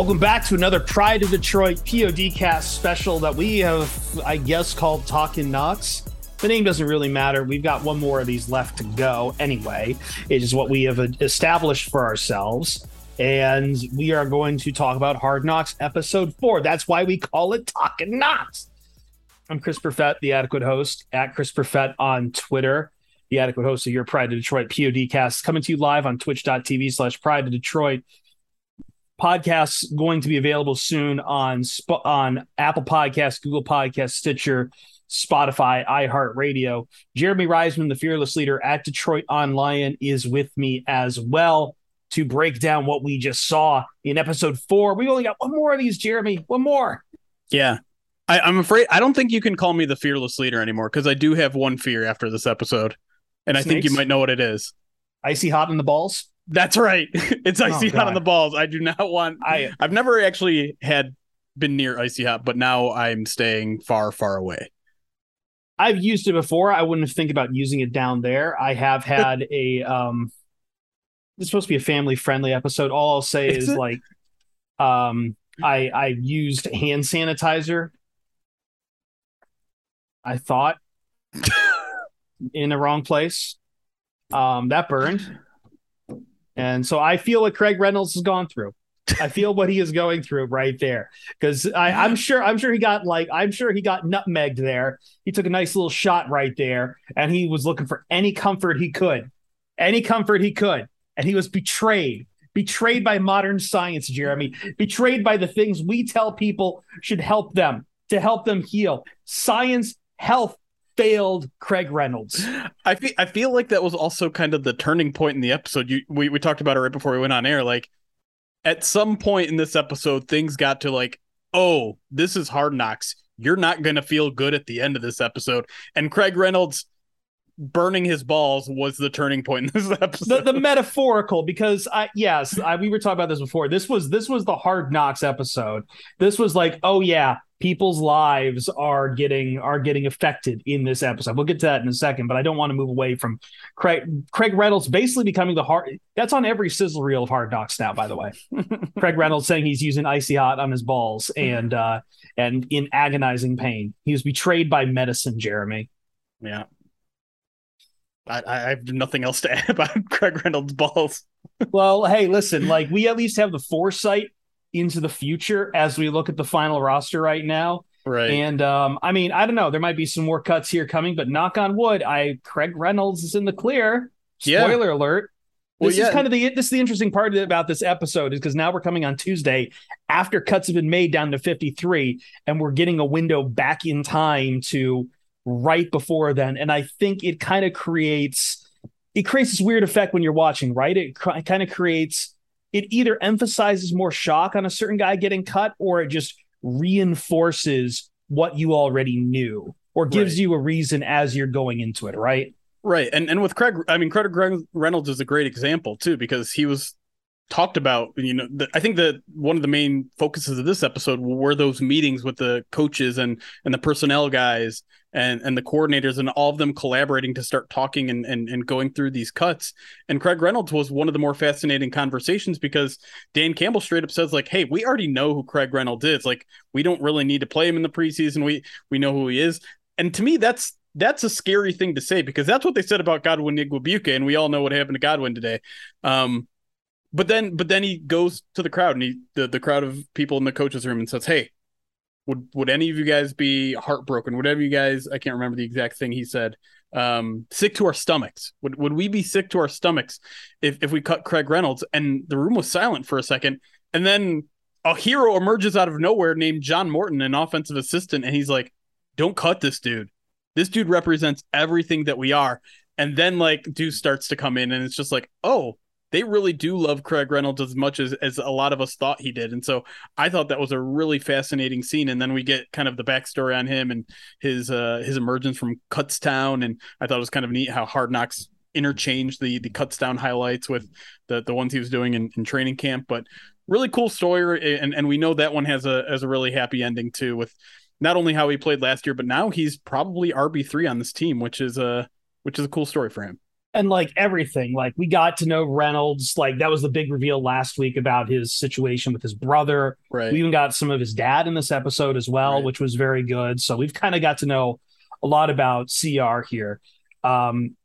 Welcome back to another Pride of Detroit PODcast special that we have, I guess, called Talking Knox. The name doesn't really matter. We've got one more of these left to go anyway. It is what we have established for ourselves. And we are going to talk about Hard Knocks episode four. That's why we call it Talking Knox. I'm Chris Perfett, the adequate host at Chris Perfett on Twitter, the adequate host of your Pride of Detroit PODcast, coming to you live on twitch.tv slash Pride of Detroit podcasts going to be available soon on on Apple Podcasts, Google Podcasts, Stitcher, Spotify, iHeartRadio. Jeremy Reisman, the fearless leader at Detroit on Lion, is with me as well to break down what we just saw in episode four. We only got one more of these, Jeremy. One more. Yeah. I, I'm afraid I don't think you can call me the fearless leader anymore because I do have one fear after this episode. And Snakes? I think you might know what it is. Icy hot in the balls? That's right. It's icy oh, hot on the balls. I do not want. I I've never actually had been near icy hot, but now I'm staying far, far away. I've used it before. I wouldn't think about using it down there. I have had a um. It's supposed to be a family friendly episode. All I'll say is, is like, um, I I used hand sanitizer. I thought in the wrong place. Um, that burned. And so I feel what Craig Reynolds has gone through. I feel what he is going through right there because I'm sure I'm sure he got like I'm sure he got nutmegged there. He took a nice little shot right there, and he was looking for any comfort he could, any comfort he could, and he was betrayed, betrayed by modern science, Jeremy, betrayed by the things we tell people should help them to help them heal. Science, health, failed Craig Reynolds. I feel I feel like that was also kind of the turning point in the episode. You we, we talked about it right before we went on air. Like at some point in this episode, things got to like, oh, this is hard knocks. You're not gonna feel good at the end of this episode. And Craig Reynolds burning his balls was the turning point in this episode. The, the metaphorical, because I yes, I, we were talking about this before. This was this was the hard knocks episode. This was like, oh yeah, people's lives are getting are getting affected in this episode. We'll get to that in a second, but I don't want to move away from Craig Craig Reynolds basically becoming the hard that's on every sizzle reel of hard knocks now, by the way. Craig Reynolds saying he's using icy hot on his balls and uh and in agonizing pain. He was betrayed by medicine, Jeremy. Yeah. I, I have nothing else to add about Craig Reynolds' balls. well, hey, listen, like we at least have the foresight into the future as we look at the final roster right now. Right. And um, I mean, I don't know. There might be some more cuts here coming, but knock on wood, I Craig Reynolds is in the clear. Spoiler yeah. alert. This well, yeah. is kind of the this is the interesting part about this episode is because now we're coming on Tuesday after cuts have been made down to 53, and we're getting a window back in time to right before then. And I think it kind of creates it creates this weird effect when you're watching, right? It, it kind of creates it either emphasizes more shock on a certain guy getting cut or it just reinforces what you already knew or gives right. you a reason as you're going into it, right? Right. And and with Craig, I mean, Craig Reynolds is a great example too, because he was talked about, you know, the, I think that one of the main focuses of this episode were those meetings with the coaches and and the personnel guys and and the coordinators and all of them collaborating to start talking and, and and going through these cuts. And Craig Reynolds was one of the more fascinating conversations because Dan Campbell straight up says like, "Hey, we already know who Craig Reynolds is. Like, we don't really need to play him in the preseason. We we know who he is." And to me, that's that's a scary thing to say because that's what they said about Godwin Igwebuike, and we all know what happened to Godwin today. Um, but then but then he goes to the crowd and he the, the crowd of people in the coaches room and says, Hey, would would any of you guys be heartbroken? Of you guys I can't remember the exact thing he said. Um, sick to our stomachs. Would would we be sick to our stomachs if, if we cut Craig Reynolds? And the room was silent for a second. And then a hero emerges out of nowhere named John Morton, an offensive assistant, and he's like, Don't cut this dude. This dude represents everything that we are. And then like Deuce starts to come in and it's just like, oh, they really do love Craig Reynolds as much as, as a lot of us thought he did. And so I thought that was a really fascinating scene. And then we get kind of the backstory on him and his uh his emergence from Kutztown. And I thought it was kind of neat how Hard Knocks interchanged the the Kutztown highlights with the the ones he was doing in, in training camp. But really cool story. And and we know that one has a has a really happy ending too with not only how he played last year, but now he's probably RB three on this team, which is a which is a cool story for him and like everything. Like we got to know reynolds. Like that was the big reveal last week about his situation with his brother. Right. We even got some of his dad in this episode as well right. which was very good. So we've kind of got to know a lot about cr here. Um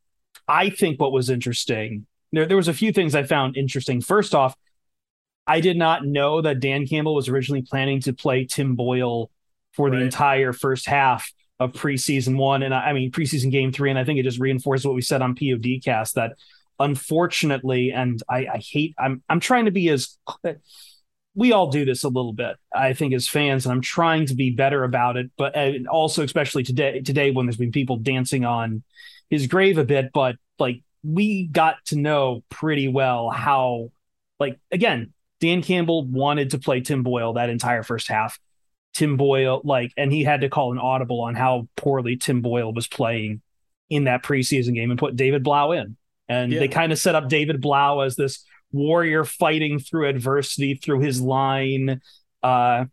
i think what was interesting there, there was a few things i found interesting. First off i did not know that dan campbell was originally planning to play tim boyle for right. the entire first half of preseason one and I, mean preseason game three, and I think it just reinforces what we said on PODcast that unfortunately, and I, I hate I'm I'm trying to be as we all do this a little bit, I think, as fans, and I'm trying to be better about it. But also, especially today, today when there's been people dancing on his grave a bit, but like we got to know pretty well how, like again, Dan Campbell wanted to play Tim Boyle that entire first half. Tim Boyle, like, and he had to call an audible on how poorly Tim Boyle was playing in that preseason game and put David Blough in. And yeah. they kind of set up David Blough as this warrior fighting through adversity through his line, uh,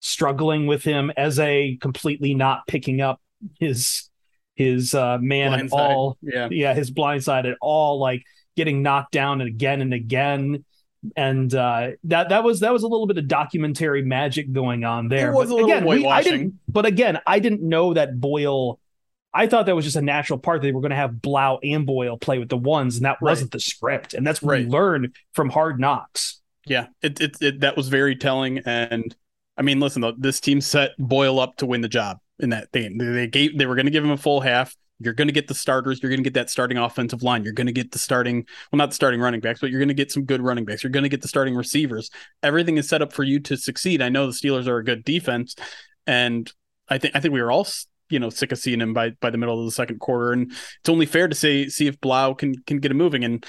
struggling with him as a completely not picking up his his uh, man blind at side. all. Yeah, yeah, his blind side at all, like getting knocked down and again and again and uh, that that was that was a little bit of documentary magic going on there. It was but a little again, we, I didn't, but again, I didn't know that Boyle. I thought that was just a natural part that they were going to have Blough and Boyle play with the ones, and that right. wasn't the script. And that's what right. we learned from Hard Knocks. Yeah, it, it, it that was very telling. And I mean, listen, this team set Boyle up to win the job in that thing. They gave they were going to give him a full half. You're going to get the starters. You're going to get that starting offensive line. You're going to get the starting, well, not the starting running backs, but you're going to get some good running backs. You're going to get the starting receivers. Everything is set up for you to succeed. I know the Steelers are a good defense, and I think I think we were all you know sick of seeing him by by the middle of the second quarter. And it's only fair to say see if Blough can can get him moving. And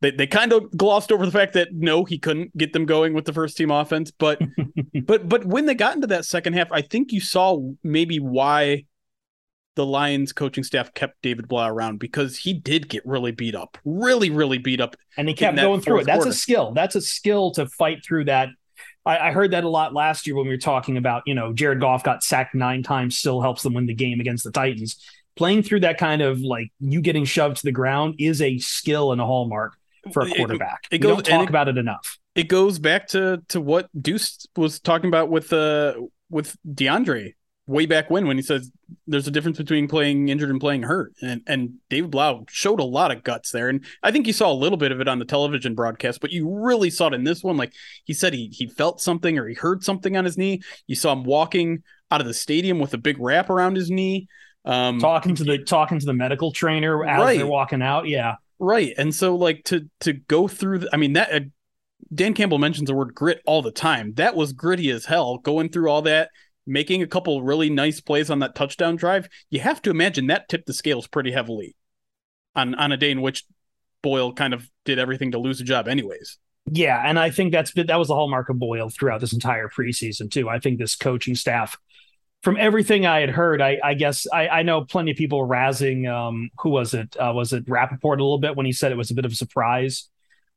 they, they kind of glossed over the fact that no, he couldn't get them going with the first team offense. But but but when they got into that second half, I think you saw maybe why the Lions coaching staff kept David Blough around because he did get really beat up, really, really beat up. And he kept going through it. That's quarter. a skill. That's a skill to fight through that. I, I, heard that a lot last year when we were talking about, you know, Jared Goff got sacked nine times, still helps them win the game against the Titans. Playing through that kind of like you getting shoved to the ground is a skill and a hallmark for a quarterback. It, it goes, we don't talk it, about it enough. It goes back to to what Deuce was talking about with uh with D'Andre way back when when he says there's a difference between playing injured and playing hurt. And and David Blough showed a lot of guts there. And I think you saw a little bit of it on the television broadcast but you really saw it in this one. Like he said he he felt something or he heard something on his knee. You saw him walking out of the stadium with a big wrap around his knee. Um talking to the talking to the medical trainer as right. they're walking out. Yeah. Right. And so like to to go through the, I mean that uh, Dan Campbell mentions the word grit all the time. That was gritty as hell going through all that making a couple really nice plays on that touchdown drive, you have to imagine that tipped the scales pretty heavily on on a day in which Boyle kind of did everything to lose a job anyways. Yeah, and I think that's that was the hallmark of Boyle throughout this entire preseason too. I think this coaching staff, from everything I had heard, I, I guess I, I, know plenty of people razzing. Um, who was it? Uh, was it Rappaport a little bit when he said it was a bit of a surprise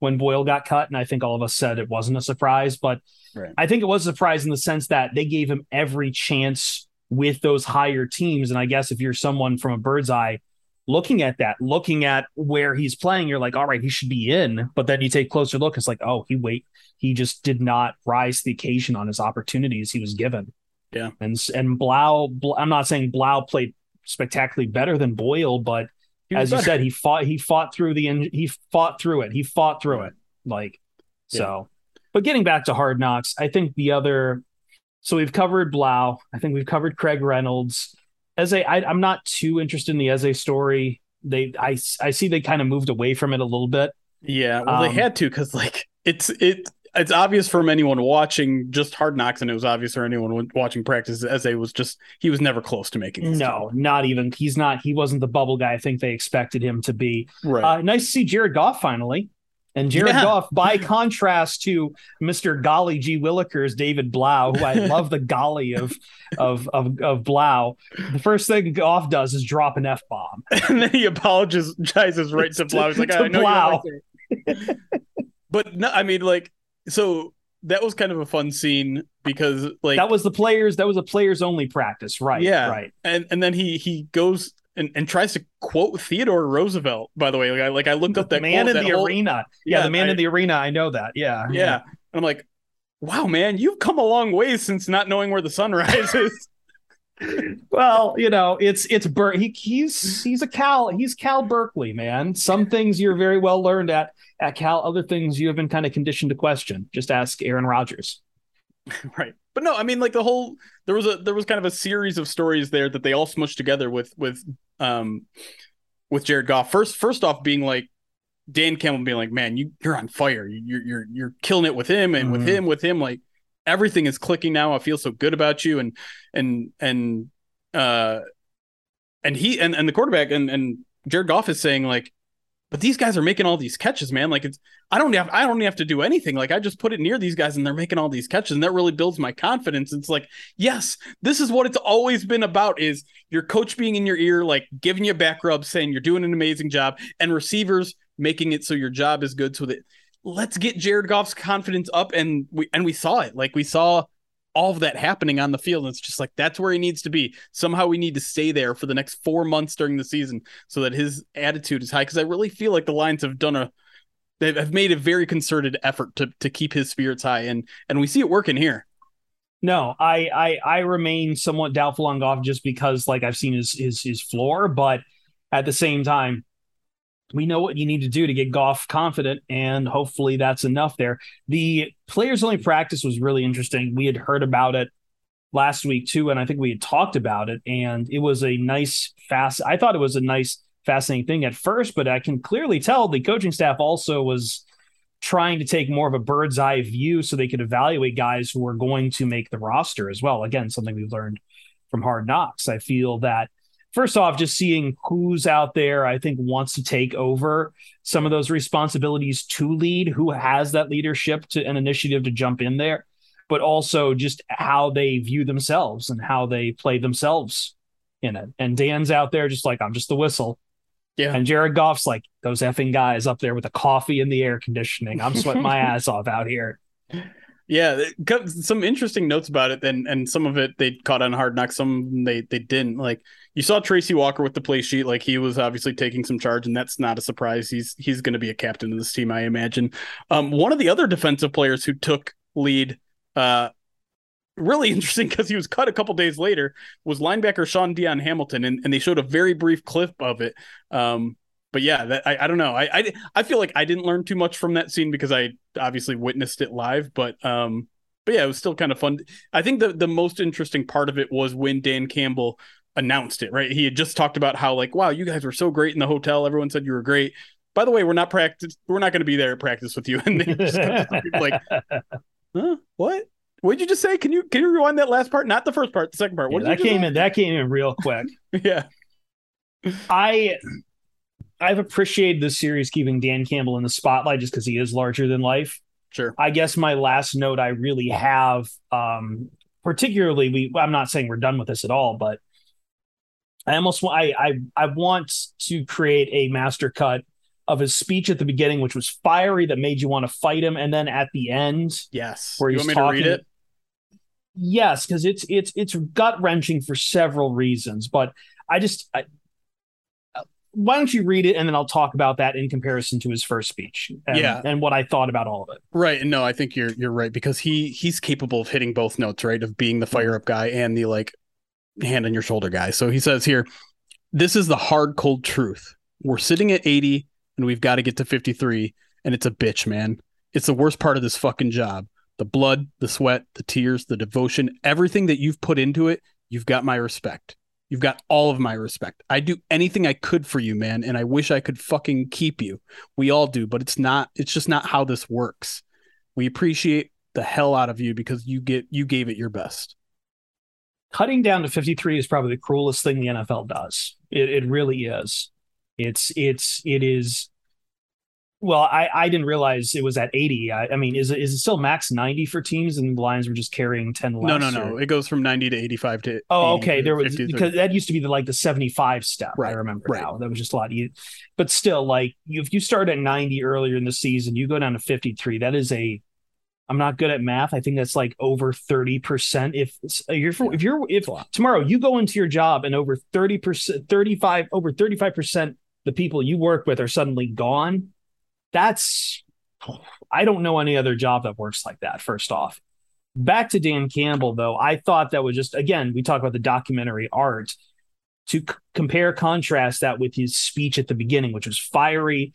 when Boyle got cut, and I think all of us said it wasn't a surprise, but right. I think it was a surprise in the sense that they gave him every chance with those higher teams. And I guess if you're someone from a bird's eye looking at that, looking at where he's playing, you're like, all right, he should be in. But then you take closer look, it's like, oh, he wait, he just did not rise to the occasion on his opportunities he was given. Yeah, and and Blough, I'm not saying Blough played spectacularly better than Boyle, but as better. you said, he fought. He fought through the. He fought through it. He fought through it. Like So, but getting back to Hard Knocks, I think the other. So we've covered Blough. I think we've covered Craig Reynolds. Eze, I, I'm not too interested in the Eze story. They, I, I see they kind of moved away from it a little bit. Yeah, well, Um, they had to because like it's it it's obvious from anyone watching just Hard Knocks, and it was obvious for anyone watching practice. As they was just he was never close to making. This No, not even. He's not. He wasn't the bubble guy. I think they expected him to be. right? Uh, nice to see Jared Goff finally. And Jared Yeah. Goff, by contrast to Mr. Golly G. Willikers, David Blough, who I love the golly of of of of Blough. The first thing Goff does is drop an F bomb. and then he apologizes right to Blough. He's like, To I know Blough. you're but no, I mean, like, so that was kind of a fun scene because, like, That was the players. That was a players only practice, right? Yeah. right. and and then he he goes and, and tries to quote Theodore Roosevelt. By the way, like I like I looked up that man quote, in that the whole- arena. Yeah, Yeah, the man I- in the arena. I know that. Yeah, Yeah, and I'm like, wow, man, you've come a long way since not knowing where the sun rises. Well, you know, it's it's Bur- he he's he's a Cal he's Cal Berkeley, man. Some things you're very well learned at at Cal, other things you have been kind of conditioned to question. Just ask Aaron Rodgers. right but no i mean like the whole there was a there was kind of a series of stories there that they all smushed together with with um with jared goff first first off being like dan campbell being like man you you're on fire you're you're you're killing it with him and with Mhm. him with him like everything is clicking now i feel so good about you and and and uh and he and, and the quarterback and and jared goff is saying like but these guys are making all these catches, man. Like it's I don't have I don't have to do anything. Like I just put it near these guys and they're making all these catches, and that really builds my confidence. It's like, yes, this is what it's always been about: is your coach being in your ear, like giving you a back rubs, saying you're doing an amazing job, and receivers making it so your job is good. So that let's get Jared Goff's confidence up, and we and we saw it. Like we saw all of that happening on the field. And it's just like that's where he needs to be. Somehow we need to stay there for the next four months during the season so that his attitude is high. Because I really feel like the Lions have done a they have made a very concerted effort to to keep his spirits high, and and we see it working here. No, I I I remain somewhat doubtful on Goff just because like I've seen his his his floor, but at the same time, we know what you need to do to get Goff confident, and hopefully that's enough there. The players only practice was really interesting. We had heard about it last week too, and I think we had talked about it, and it was a nice fast. I thought it was a nice fascinating thing at first, but I can clearly tell the coaching staff also was trying to take more of a bird's eye view so they could evaluate guys who are going to make the roster as well. Again, something we've learned from Hard Knocks. I feel that first off, just seeing who's out there, I think wants to take over some of those responsibilities to lead, who has that leadership to an initiative to jump in there, but also just how they view themselves and how they play themselves in it. And Dan's out there just like, I'm just the whistle. Yeah. And Jared Goff's like, those effing guys up there with the coffee and the air conditioning. I'm sweating my ass off out here. Yeah, some interesting notes about it, and and some of it they caught on Hard Knocks, some they they didn't. Like you saw Tracy Walker with the play sheet, like he was obviously taking some charge, and that's not a surprise. He's he's going to be a captain of this team, I imagine. Um, one of the other defensive players who took lead, uh, really interesting because he was cut a couple days later, was linebacker Shaun Dion Hamilton, and, and they showed a very brief clip of it. Um, but yeah, that I, I don't know. I, I I feel like I didn't learn too much from that scene because I obviously witnessed it live, but um, but yeah, it was still kind of fun. I think the the most interesting part of it was when Dan Campbell announced it. Right, he had just talked about how like, wow, you guys were so great in the hotel. Everyone said you were great. By the way, we're not practice. We're not going to be there at practice with you. And they just got some people like, huh? What? What did you just say? Can you can you rewind that last part? Not the first part, the second part. Yeah, What did that came say? in. That came in real quick. Yeah, I I've appreciated this series keeping Dan Campbell in the spotlight just because he is larger than life. sure. I guess my last note I really have, um, particularly we I'm not saying we're done with this at all, but I almost wa- I I I want to create a master cut of his speech at the beginning, which was fiery that made you want to fight him, and then at the end, Yes. where you he's want me to read talking- it? yes, because it's it's it's gut wrenching for several reasons, but I just I, uh, why don't you read it and then I'll talk about that in comparison to his first speech, and, Yeah. and what I thought about all of it. Right. And no, I think you're you're right because he he's capable of hitting both notes, right? Of being the fire up guy and the like hand on your shoulder guy. So he says here, this is the hard cold truth. We're sitting at 80 and we've got to get to 53 and it's a bitch, man. It's the worst part of this fucking job. The blood, the sweat, the tears, the devotion, everything that you've put into it, you've got my respect. You've got all of my respect. I do anything I could for you, man, and I wish I could fucking keep you. We all do, but it's not it's just not how this works. We appreciate the hell out of you because you get you gave it your best. Cutting down to 53 is probably the cruelest thing the NFL does. It, it really is. It's it's it is well, I, I didn't realize it was at 80. I, I, mean, is it is it still max 90 for teams and the Lions were just carrying 10 less? No, no, no. Or... It goes from 90 to 85 to Oh, okay. There was because that used to be the like the 75 step. Right. I remember right. now. That was just a lot. You, but still, like you, if you start at 90 earlier in the season, you go down to 53. That is a I'm not good at math. I think that's like over 30%. Uh, if you're if you're if tomorrow you go into your job and over 30%, 35, over 35% the people you work with are suddenly gone that's I don't know any other job that works like that. First off, back to Dan Campbell though, I thought that was just again we talk about the documentary art to c- compare contrast that with his speech at the beginning, which was fiery,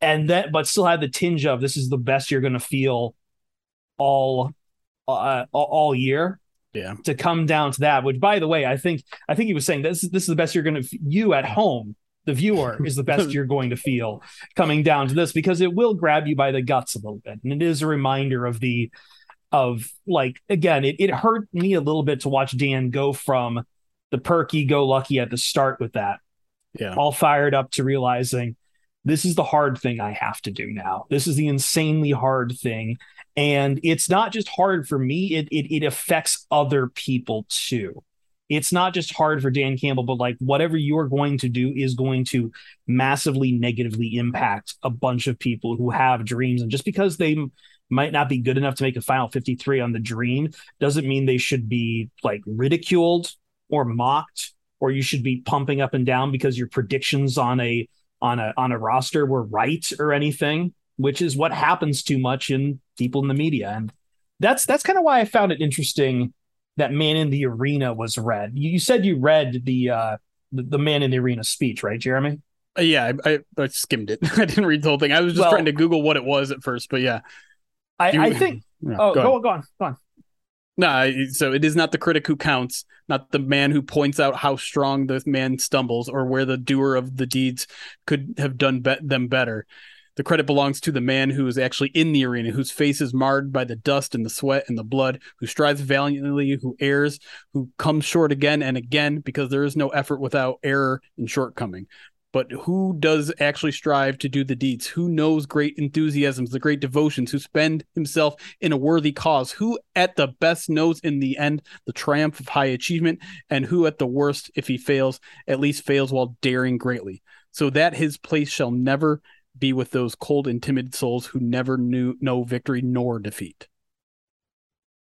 and that but still had the tinge of this is the best you're going to feel all uh, all year. Yeah. To come down to that, which by the way, I think I think he was saying this this is the best you're going to you at home the viewer is the best you're going to feel coming down to this because it will grab you by the guts a little bit and it is a reminder of the of like again it, it hurt me a little bit to watch dan go from the perky go lucky at the start with that yeah all fired up to realizing this is the hard thing i have to do now this is the insanely hard thing and it's not just hard for me it it, it affects other people too it's not just hard for Dan Campbell, but like whatever you're going to do is going to massively negatively impact a bunch of people who have dreams. And just because they might not be good enough to make a final 53 on the dream doesn't mean they should be like ridiculed or mocked or you should be pumping up and down because your predictions on a on a on a roster were right or anything which is what happens too much in people in the media and that's that's kind of why i found it interesting that man in the arena was read. You said you read the uh the, the man in the arena speech, right, Jeremy? Uh, yeah, I, I, I, skimmed it. I didn't read the whole thing. I was just well, trying to Google what it was at first, but yeah. I, you, I think. Yeah, oh, go, go, go on, go on. No, so it is not the critic who counts, not the man who points out how strong the man stumbles or where the doer of the deeds could have done be- them better. The credit belongs to the man who is actually in the arena, whose face is marred by the dust and the sweat and the blood, who strives valiantly, who errs, who comes short again and again, because there is no effort without error and shortcoming. But who does actually strive to do the deeds? Who knows great enthusiasms, the great devotions, who spend himself in a worthy cause? Who at the best knows in the end the triumph of high achievement, and who at the worst, if he fails, at least fails while daring greatly? So that his place shall never be with those cold and timid souls who never knew no victory nor defeat.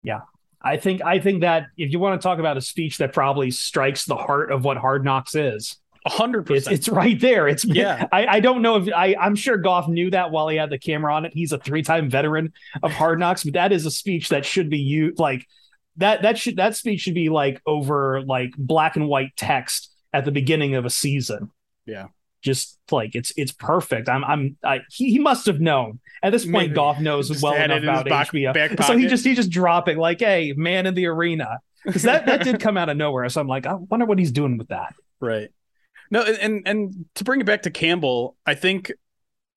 Yeah. I think I think that if you want to talk about a speech that probably strikes the heart of what Hard Knocks is, hundred percent, it's right there. It's yeah. I, I don't know if I I'm sure Goff knew that while he had the camera on it. He's a three time veteran of Hard Knocks, but that is a speech that should be you like that that should that speech should be like over like black and white text at the beginning of a season. Yeah just like it's it's perfect. I'm I'm I, he, he must have known at this point. Maybe. Goff knows well enough about back, HBO, back so he just he just dropping like, "Hey, man in the arena," because that that did come out of nowhere. So I'm like, I wonder what he's doing with that. Right. No, and and to bring it back to Campbell, I think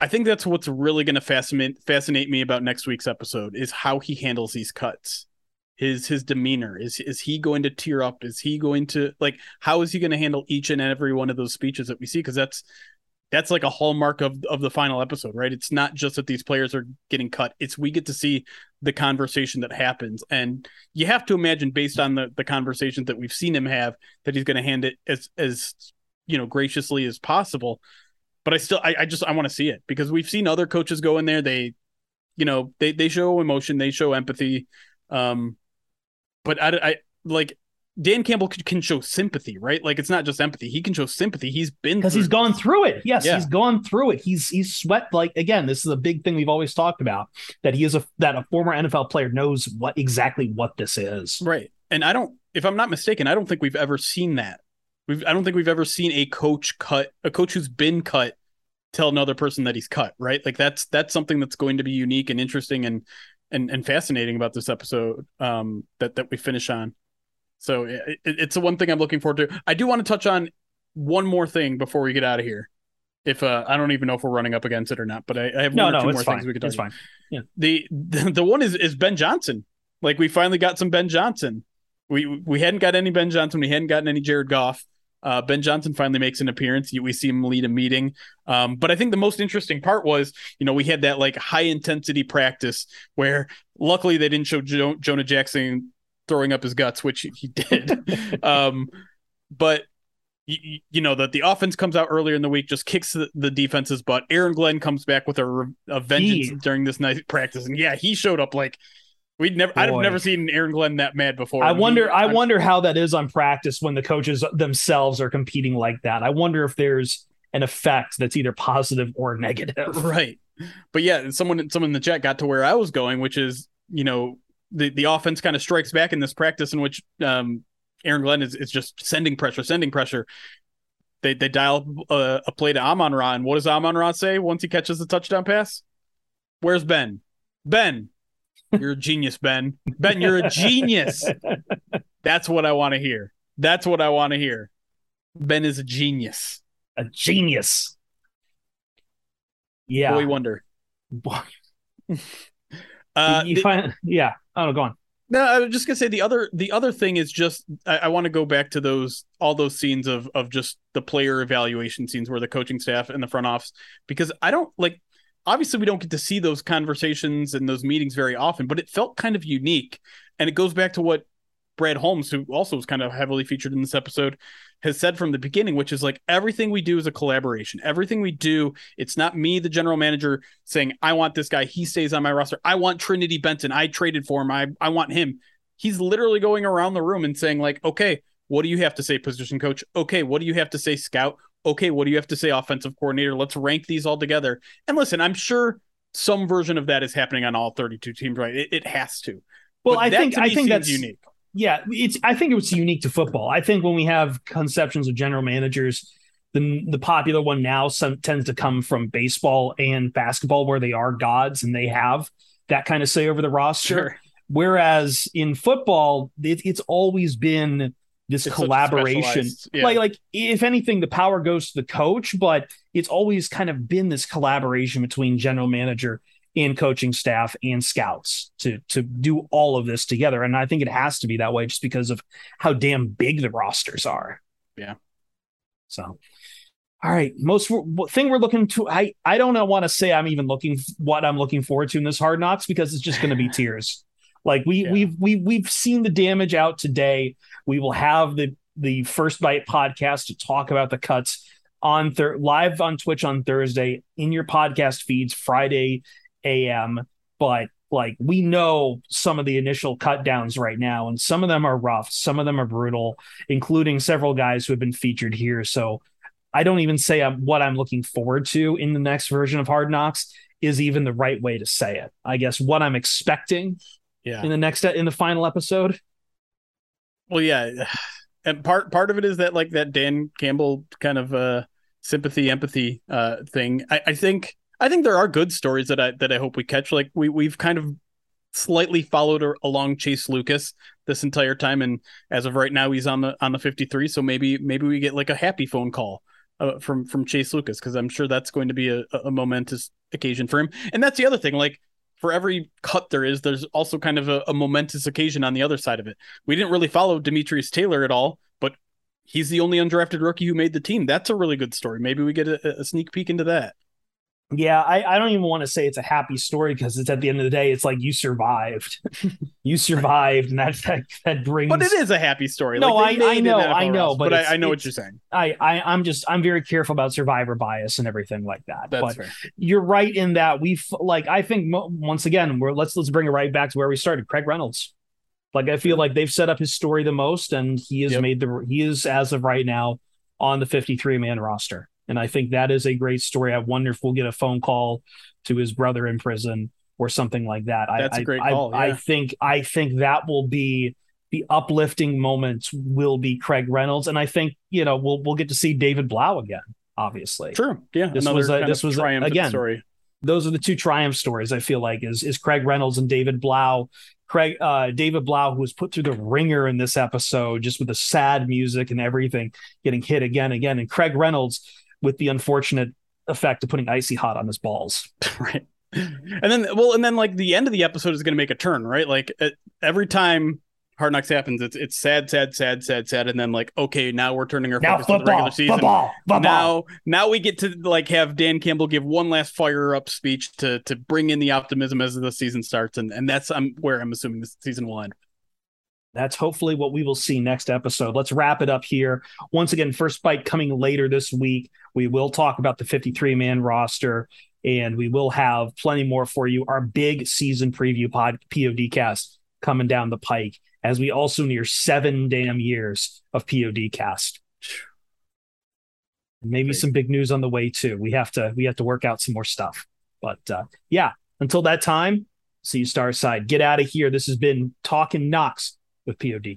I think that's what's really going to fascinate fascinate me about next week's episode is how he handles these cuts his his demeanor? Is is he going to tear up? Is he going to like how is he going to handle each and every one of those speeches that we see? Because that's that's like a hallmark of of the final episode right? It's not just that these players are getting cut. It's we get to see the conversation that happens. And you have to imagine based on the the conversations that we've seen him have that he's going to hand it as as you know graciously as possible. But i still i, I just i want to see it because we've seen other coaches go in there. They you know they they show emotion they show empathy. Um but I, I like Dan Campbell can show sympathy, right? Like it's not just empathy; he can show sympathy. He's been because he's gone through it. Yes, yeah. he's gone through it. He's he's sweat. Like again, this is a big thing we've always talked about that he is a that a former NFL player knows what exactly what this is. Right, and I don't, if I'm not mistaken, I don't think we've ever seen that. We've I don't think we've ever seen a coach cut a coach who's been cut tell another person that he's cut, right? Like that's that's something that's going to be unique and interesting and and and fascinating about this episode um that that we finish on. So it, it's the one thing I'm looking forward to. I do want to touch on one more thing before we get out of here. If uh, I don't even know if we're running up against it or not, but I, I have no, one or no, two more fine. things we could It's talk fine. Yeah. the, the the one is is Ben Johnson. Like we finally got some Ben Johnson. We we hadn't got any Ben Johnson. We hadn't gotten any Jared Goff. Uh, ben Johnson finally makes an appearance. We see him lead a meeting. Um, but I think the most interesting part was, you know, we had that like high intensity practice where luckily they didn't show jo- Jonah Jackson throwing up his guts, which he did. um, but you, you know that the offense comes out earlier in the week, just kicks the, the defense's butt. Aaron Glenn comes back with a, a vengeance during this night practice, and yeah, he showed up like we'd never. I'd have never seen Aaron Glenn that mad before. I And he- wonder. I I'm- wonder how that is on practice when the coaches themselves are competing like that. I wonder if there's an effect that's either positive or negative. right but yeah someone someone in the chat got to where i was going which is you know the the offense kind of strikes back in this practice in which um aaron glenn is, is just sending pressure sending pressure they they dial a, a play to amon ra and what does amon ra say once he catches the touchdown pass where's ben ben you're a genius ben ben you're a genius that's what i want to hear that's what i want to hear ben is a genius a genius. Yeah. boy wonder Boy, uh you the- find, yeah. Oh, go on. No, I was just gonna say the other the other thing is just I, I want to go back to those all those scenes of of just the player evaluation scenes where the coaching staff and the front office because I don't like obviously we don't get to see those conversations and those meetings very often, but it felt kind of unique. And it goes back to what Brad Holmes, who also was kind of heavily featured in this episode, has said from the beginning, which is like everything we do is a collaboration. Everything we do, it's not me, the general manager, saying, I want this guy, he stays on my roster. I want Trinity Benson. I traded for him. I, I want him. He's literally going around the room and saying, like, okay, what do you have to say, position coach? Okay, what do you have to say, scout? Okay, what do you have to say, offensive coordinator? Let's rank these all together. And listen, I'm sure some version of that is happening on all 32 teams, right? It, it has to. Well, But I think I think that's unique. yeah. It's I think it's unique to football. I think when we have conceptions of general managers, the the popular one now some, tends to come from baseball and basketball, where they are gods and they have that kind of say over the roster. Sure. Whereas in football, it, it's always been this It's collaboration. yeah. Like, like if anything, the power goes to the coach, but it's always kind of been this collaboration between general manager and coaching staff and scouts to to do all of this together. And I think it has to be that way just because of how damn big the rosters are. Yeah. So. All right, most thing we're looking to. I I don't want to say I'm even looking what I'm looking forward to in this Hard Knocks because it's just going to be tears. Like we Yeah. we've we we've seen the damage out today. We will have the the first bite podcast to talk about the cuts on thir- live on Twitch on Thursday in your podcast feeds Friday AM. But like we know some of the initial cut downs right now, and some of them are rough, some of them are brutal, including several guys who have been featured here. So I don't even say I'm, what I'm looking forward to in the next version of Hard Knocks is even the right way to say it. I guess what I'm expecting Yeah. in the next in the final episode. Well, yeah, and part part of it is that like that Dan Campbell kind of uh sympathy empathy uh thing. I, I think I think there are good stories that I that I hope we catch. Like we we've kind of slightly followed along Chase Lucas this entire time, and as of right now, he's on the on the fifty three. So maybe maybe we get like a happy phone call. Uh, from from Chase Lucas because I'm sure that's going to be a, a momentous occasion for him, and that's the other thing. Like for every cut there is, there's also kind of a, a momentous occasion on the other side of it. We didn't really follow Demetrius Taylor at all, but he's the only undrafted rookie who made the team. That's a really good story. Maybe we get a, a sneak peek into that. Yeah, I, I don't even want to say it's a happy story because it's at the end of the day, it's like you survived. you survived, and that that, that brings But it is a happy story. No, Like, they I- I know, I know, roster, but but, I, I know what you're saying. I, I I'm just I'm very careful about survivor bias and everything like that. That's but fair. you're right in that we've like I think mo- once again we're let's let's bring it right back to where we started. Craig Reynolds, like I feel like they've set up his story the most, and he has Yep. made the he is as of right now on the 53 man roster, and I think that is a great story. I wonder if we'll get a phone call to his brother in prison or something like that. That's I, a great I, call, I, I think I think that will be the uplifting moment will be Craig Reynolds, and I think you know we'll we'll get to see David Blough again. obviously. True. Yeah. This was a, this was a, again story. Those are the two triumph stories. I feel like is is Craig Reynolds and David Blough. Craig uh, David Blough, who was put through the ringer in this episode, just with the sad music and everything, getting hit again and again, and Craig Reynolds with the unfortunate effect of putting icy hot on his balls. right. And then, well, and then like the end of the episode is going to make a turn, right? Like every time Hard Knocks happens, it's it's sad, sad, sad, sad, sad, and then like okay, now we're turning our now focus football, to the regular season. Football, football. Now, now we get to like have Dan Campbell give one last fire up speech to to bring in the optimism as the season starts, and and that's I'm where I'm assuming the season will end. That's hopefully what we will see next episode. Let's wrap it up here. Once again, first bite coming later this week. We will talk about the 53 man roster and we will have plenty more for you. Our big season preview pod POD coming down the pike as we also near seven damn years of POD cast. Maybe Great. some big news on the way too. We have to we have to work out some more stuff. But uh, yeah, until that time, see you star side. Get out of here. This has been Talking Knox with POD